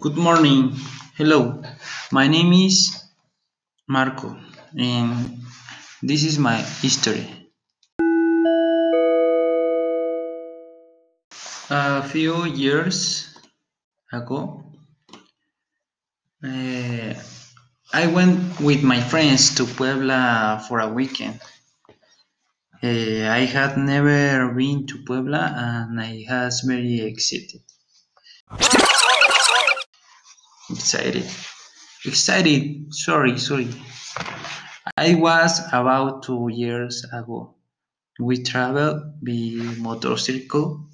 Good morning. Hello. My name is Marco and this is my history. A few years ago, uh, I went with my friends to Puebla for a weekend. Uh, I had never been to Puebla and I was very excited. Excited. Excited. Sorry, sorry. I was about two years ago. We traveled by motorcycle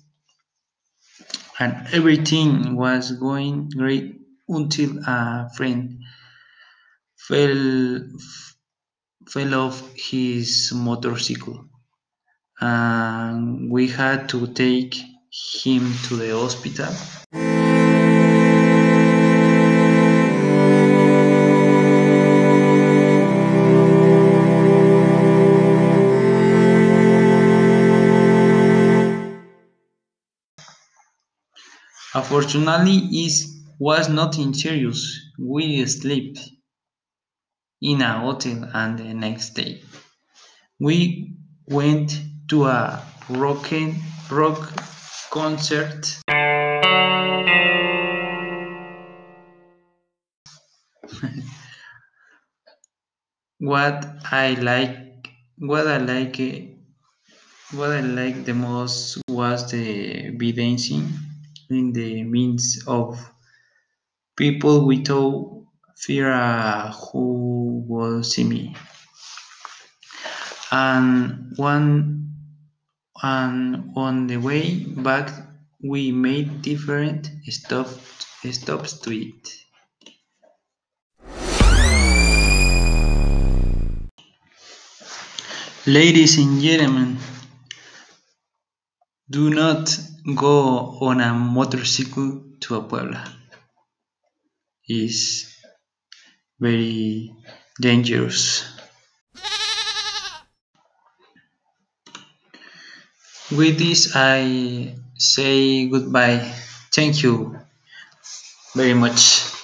and everything was going great until a friend fell fell off his motorcycle and we had to take him to the hospital. Unfortunately, it was nothing serious. We slept in a hotel and the next day we went to a rock rock concert. what I like what I like what I like the most was the be dancing in the midst of people without fear uh, who will see me. And one and on the way back we made different stops stops to eat. Ladies and gentlemen, do not go on a motorcycle to a Puebla. It's very dangerous. With this, I say goodbye. Thank you very much.